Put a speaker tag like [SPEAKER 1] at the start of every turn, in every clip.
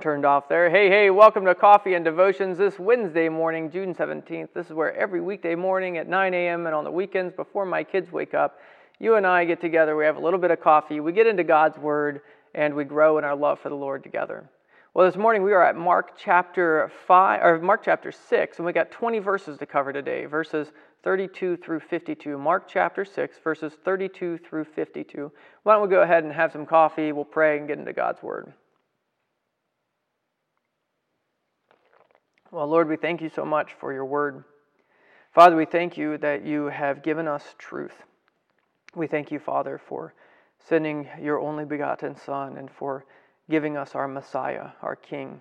[SPEAKER 1] turned off there. Hey, hey, welcome to Coffee and Devotions this Wednesday morning, June 17th. This is where every weekday morning at 9 a.m. and on the weekends before my kids wake up, you and I get together. We have a little bit of coffee, we get into God's Word, and we grow in our love for the Lord together. Well, this morning we are at Mark chapter 5 or Mark chapter 6 and we got 20 verses to cover today, verses 32 through 52. Mark chapter 6 verses 32 through 52. Why don't we go ahead and have some coffee, we'll pray and get into God's word. Well, Lord, we thank you so much for your word. Father, we thank you that you have given us truth. We thank you, Father, for sending your only begotten Son and for giving us our Messiah, our King.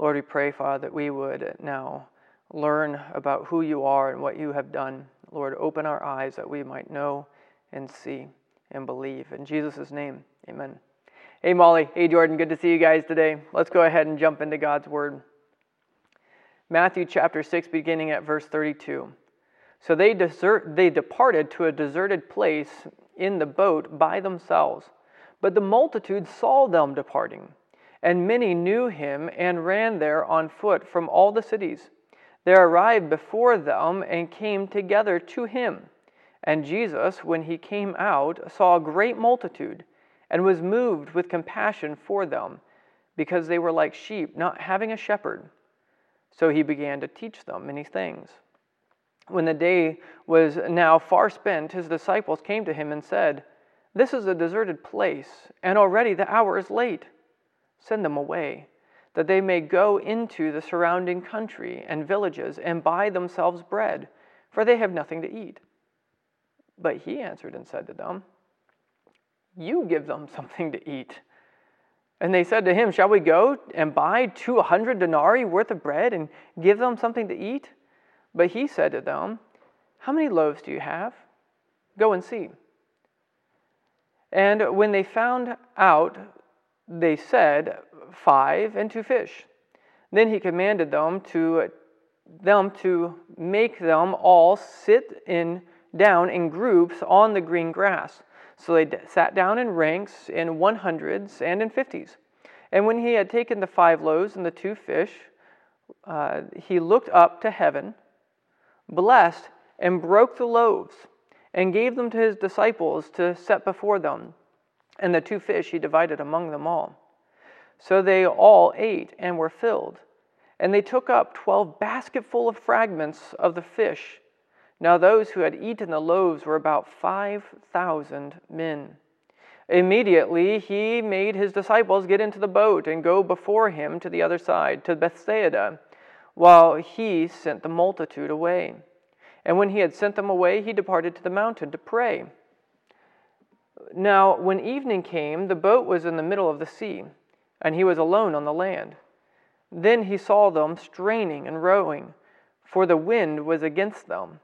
[SPEAKER 1] Lord, we pray, Father, that we would now learn about who you are and what you have done. Lord, open our eyes that we might know and see and believe. In Jesus' name, amen. Hey, Molly. Hey, Jordan. Good to see you guys today. Let's go ahead and jump into God's Word. Matthew chapter 6, beginning at verse 32. So they, desert, they departed to a deserted place in the boat by themselves. But the multitude saw them departing, and many knew him and ran there on foot from all the cities. They arrived before them and came together to him. And Jesus, when he came out, saw a great multitude and was moved with compassion for them, because they were like sheep not having a shepherd. So he began to teach them many things. When the day was now far spent, his disciples came to him and said, This is a deserted place, and already the hour is late. Send them away, that they may go into the surrounding country and villages and buy themselves bread, for they have nothing to eat. But he answered and said to them, You give them something to eat. And they said to him, Shall we go and buy two hundred denarii worth of bread and give them something to eat? But he said to them, How many loaves do you have? Go and see. And when they found out, they said, Five and two fish. Then he commanded them to them to make them all sit in down in groups on the green grass. So they sat down in ranks in one hundreds and in fifties. And when he had taken the five loaves and the two fish, uh, he looked up to heaven, blessed, and broke the loaves, and gave them to his disciples to set before them. And the two fish he divided among them all. So they all ate and were filled. And they took up twelve basketful of fragments of the fish now those who had eaten the loaves were about 5,000 men. Immediately he made his disciples get into the boat and go before him to the other side, to Bethsaida, while he sent the multitude away. And when he had sent them away, he departed to the mountain to pray. Now, when evening came, the boat was in the middle of the sea, and he was alone on the land. Then he saw them straining and rowing, for the wind was against them.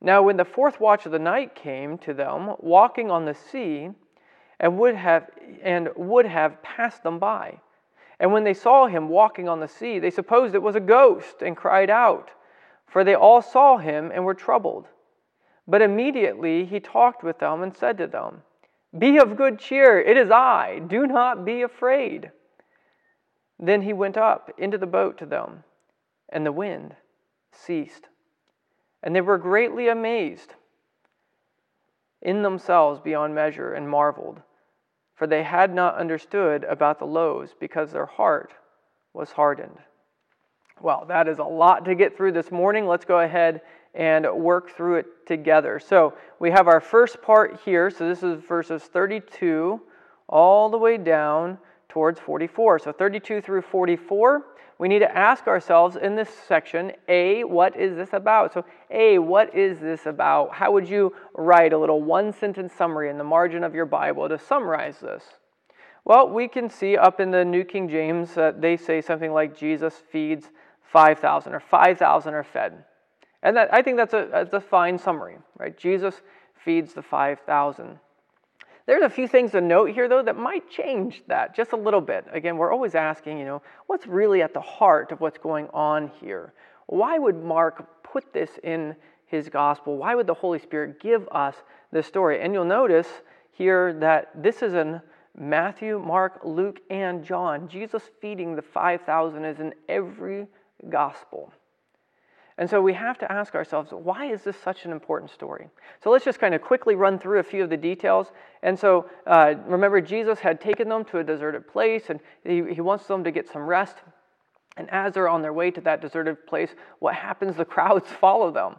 [SPEAKER 1] Now, when the fourth watch of the night came to them, walking on the sea, and would have and would have passed them by. And when they saw him walking on the sea, they supposed it was a ghost and cried out, for they all saw him and were troubled. But immediately he talked with them and said to them, Be of good cheer, it is I, do not be afraid. Then he went up into the boat to them, and the wind ceased and they were greatly amazed in themselves beyond measure and marveled, for they had not understood about the loaves because their heart was hardened. Well, that is a lot to get through this morning. Let's go ahead and work through it together. So, we have our first part here. So, this is verses 32 all the way down towards 44. So, 32 through 44 we need to ask ourselves in this section A, what is this about? So, A, what is this about? How would you write a little one sentence summary in the margin of your Bible to summarize this? Well, we can see up in the New King James that they say something like Jesus feeds 5,000 or 5,000 are fed. And that, I think that's a, that's a fine summary, right? Jesus feeds the 5,000. There's a few things to note here, though, that might change that just a little bit. Again, we're always asking, you know, what's really at the heart of what's going on here? Why would Mark put this in his gospel? Why would the Holy Spirit give us this story? And you'll notice here that this is in Matthew, Mark, Luke, and John. Jesus feeding the 5,000 is in every gospel. And so we have to ask ourselves, why is this such an important story? So let's just kind of quickly run through a few of the details. And so uh, remember, Jesus had taken them to a deserted place, and he, he wants them to get some rest. And as they're on their way to that deserted place, what happens? The crowds follow them.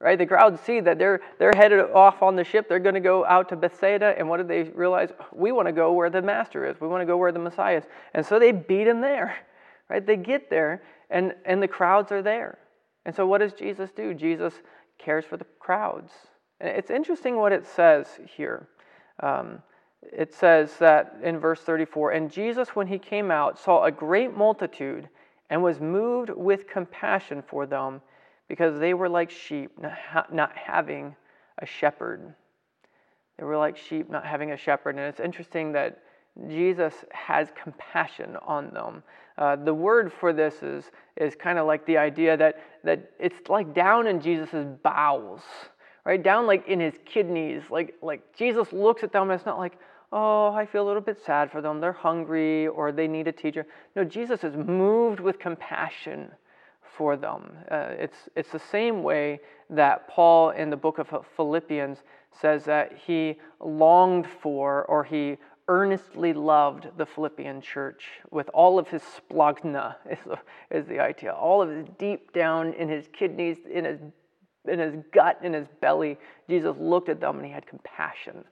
[SPEAKER 1] Right? The crowds see that they're, they're headed off on the ship. They're going to go out to Bethsaida. And what do they realize? We want to go where the master is. We want to go where the Messiah is. And so they beat him there. Right? They get there, and, and the crowds are there. And so, what does Jesus do? Jesus cares for the crowds. And it's interesting what it says here. Um, it says that in verse 34 And Jesus, when he came out, saw a great multitude and was moved with compassion for them because they were like sheep, not having a shepherd. They were like sheep not having a shepherd. And it's interesting that Jesus has compassion on them. Uh, the word for this is, is kind of like the idea that, that it's like down in Jesus' bowels, right? Down like in his kidneys. Like, like Jesus looks at them and it's not like, oh, I feel a little bit sad for them. They're hungry or they need a teacher. No, Jesus is moved with compassion for them. Uh, it's, it's the same way that Paul in the book of Philippians says that he longed for or he earnestly loved the Philippian church with all of his splanchna, is, is the idea. All of his deep down in his kidneys, in his, in his gut, in his belly, Jesus looked at them and he had compassion.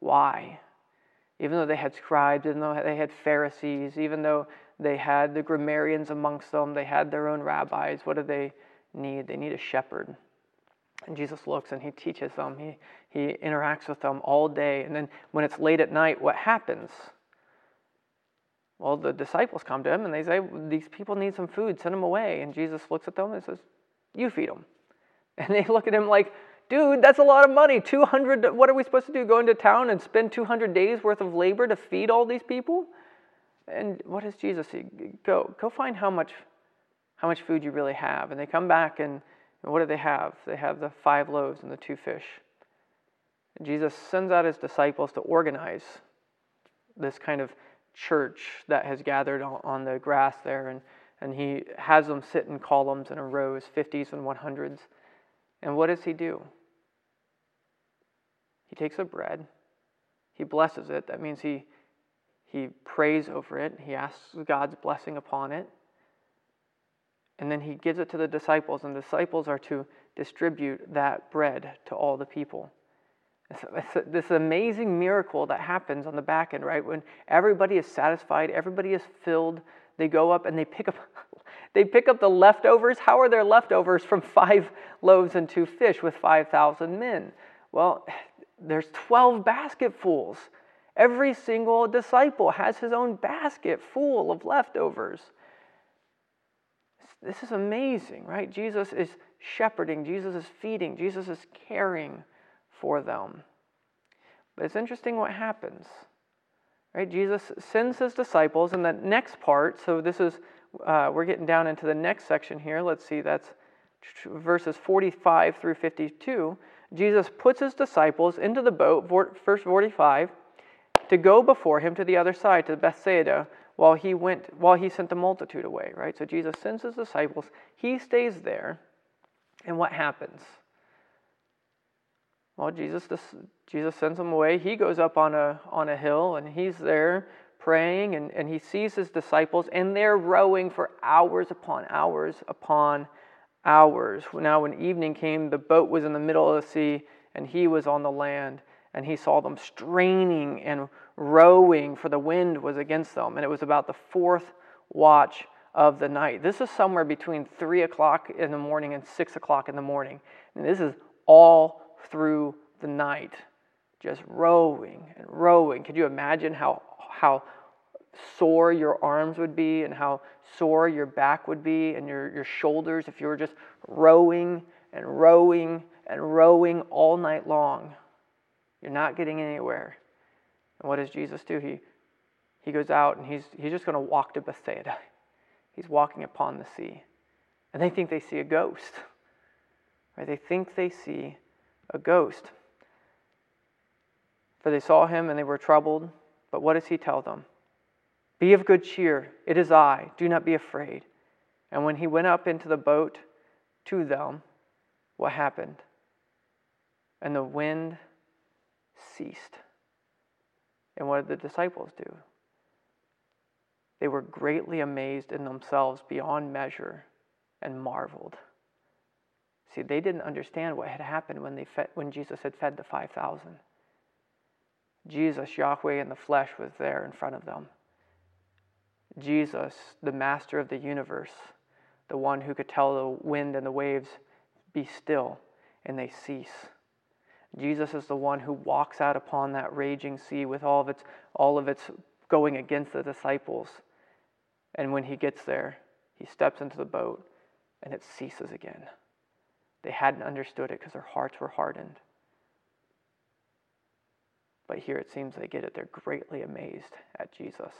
[SPEAKER 1] Why? Even though they had scribes, even though they had Pharisees, even though they had the grammarians amongst them, they had their own rabbis, what do they need? They need a shepherd. And Jesus looks and he teaches them, he, he interacts with them all day. And then when it's late at night, what happens? Well, the disciples come to him and they say, These people need some food, send them away. And Jesus looks at them and says, You feed them. And they look at him like, Dude, that's a lot of money. 200, what are we supposed to do? Go into town and spend 200 days worth of labor to feed all these people? And what does Jesus say? Go, go find how much, how much food you really have. And they come back and and what do they have? They have the five loaves and the two fish. And Jesus sends out his disciples to organize this kind of church that has gathered on the grass there. And, and he has them sit in columns and in rows, 50s and 100s. And what does he do? He takes the bread, he blesses it. That means he, he prays over it, he asks God's blessing upon it. And then he gives it to the disciples, and the disciples are to distribute that bread to all the people. It's this amazing miracle that happens on the back end, right? When everybody is satisfied, everybody is filled, they go up and they pick up they pick up the leftovers. How are there leftovers from five loaves and two fish with 5,000 men? Well, there's 12 basketfuls. Every single disciple has his own basket full of leftovers. This is amazing, right? Jesus is shepherding, Jesus is feeding, Jesus is caring for them. But it's interesting what happens. Right? Jesus sends his disciples in the next part. So this is uh, we're getting down into the next section here. Let's see, that's verses 45 through 52. Jesus puts his disciples into the boat, verse 45, to go before him to the other side, to Bethsaida, while he went while he sent the multitude away, right? So Jesus sends his disciples, he stays there, and what happens? Well, Jesus Jesus sends them away. He goes up on a on a hill and he's there praying and, and he sees his disciples and they're rowing for hours upon hours upon hours. Now when evening came, the boat was in the middle of the sea and he was on the land and he saw them straining and rowing, for the wind was against them. And it was about the fourth watch of the night. This is somewhere between 3 o'clock in the morning and 6 o'clock in the morning. And this is all through the night, just rowing and rowing. Could you imagine how, how sore your arms would be and how sore your back would be and your, your shoulders if you were just rowing and rowing and rowing all night long? You're not getting anywhere. And what does Jesus do? He, he goes out and he's, he's just going to walk to Bethsaida. He's walking upon the sea. And they think they see a ghost. Right? They think they see a ghost. For they saw him and they were troubled. But what does he tell them? Be of good cheer. It is I. Do not be afraid. And when he went up into the boat to them, what happened? And the wind ceased. And what did the disciples do? They were greatly amazed in themselves beyond measure and marveled. See, they didn't understand what had happened when, they fed, when Jesus had fed the 5,000. Jesus, Yahweh in the flesh, was there in front of them. Jesus, the master of the universe, the one who could tell the wind and the waves, be still, and they cease. Jesus is the one who walks out upon that raging sea with all of its, all of its going against the disciples. And when he gets there, he steps into the boat and it ceases again. They hadn't understood it because their hearts were hardened. But here it seems they get it. They're greatly amazed at Jesus.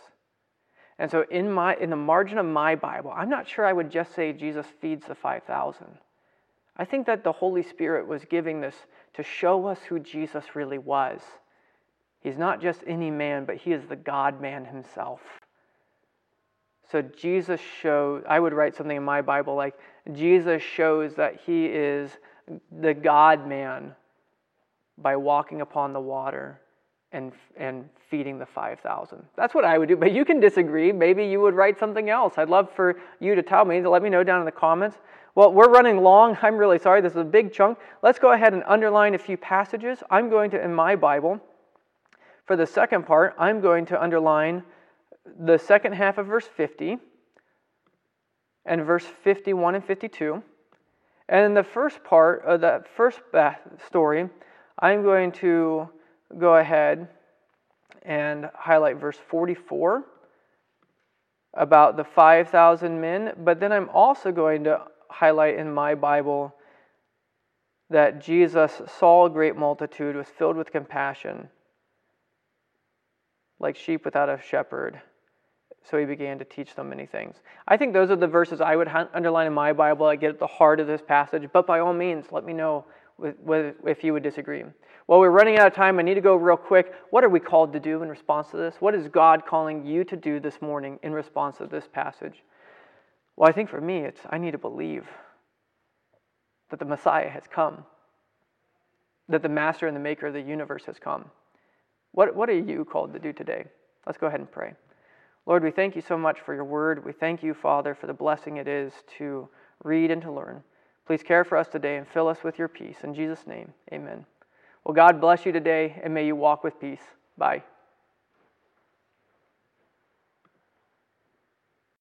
[SPEAKER 1] And so in my in the margin of my Bible, I'm not sure I would just say Jesus feeds the 5000. I think that the Holy Spirit was giving this to show us who Jesus really was. He's not just any man, but he is the God man himself. So Jesus shows, I would write something in my Bible like, Jesus shows that he is the God man by walking upon the water and, and feeding the 5,000. That's what I would do, but you can disagree. Maybe you would write something else. I'd love for you to tell me, to let me know down in the comments. Well, we're running long. I'm really sorry. This is a big chunk. Let's go ahead and underline a few passages. I'm going to, in my Bible, for the second part, I'm going to underline the second half of verse 50 and verse 51 and 52. And in the first part of that first story, I'm going to go ahead and highlight verse 44 about the 5,000 men, but then I'm also going to highlight in my Bible that Jesus saw a great multitude, was filled with compassion, like sheep without a shepherd. So he began to teach them many things. I think those are the verses I would underline in my Bible. I get at the heart of this passage, but by all means, let me know if you would disagree. Well, we're running out of time. I need to go real quick. What are we called to do in response to this? What is God calling you to do this morning in response to this passage? Well, I think for me, it's I need to believe that the Messiah has come, that the master and the maker of the universe has come. What, what are you called to do today? Let's go ahead and pray. Lord, we thank you so much for your word. We thank you, Father, for the blessing it is to read and to learn. Please care for us today and fill us with your peace. In Jesus' name, amen. Well, God bless you today, and may you walk with peace. Bye.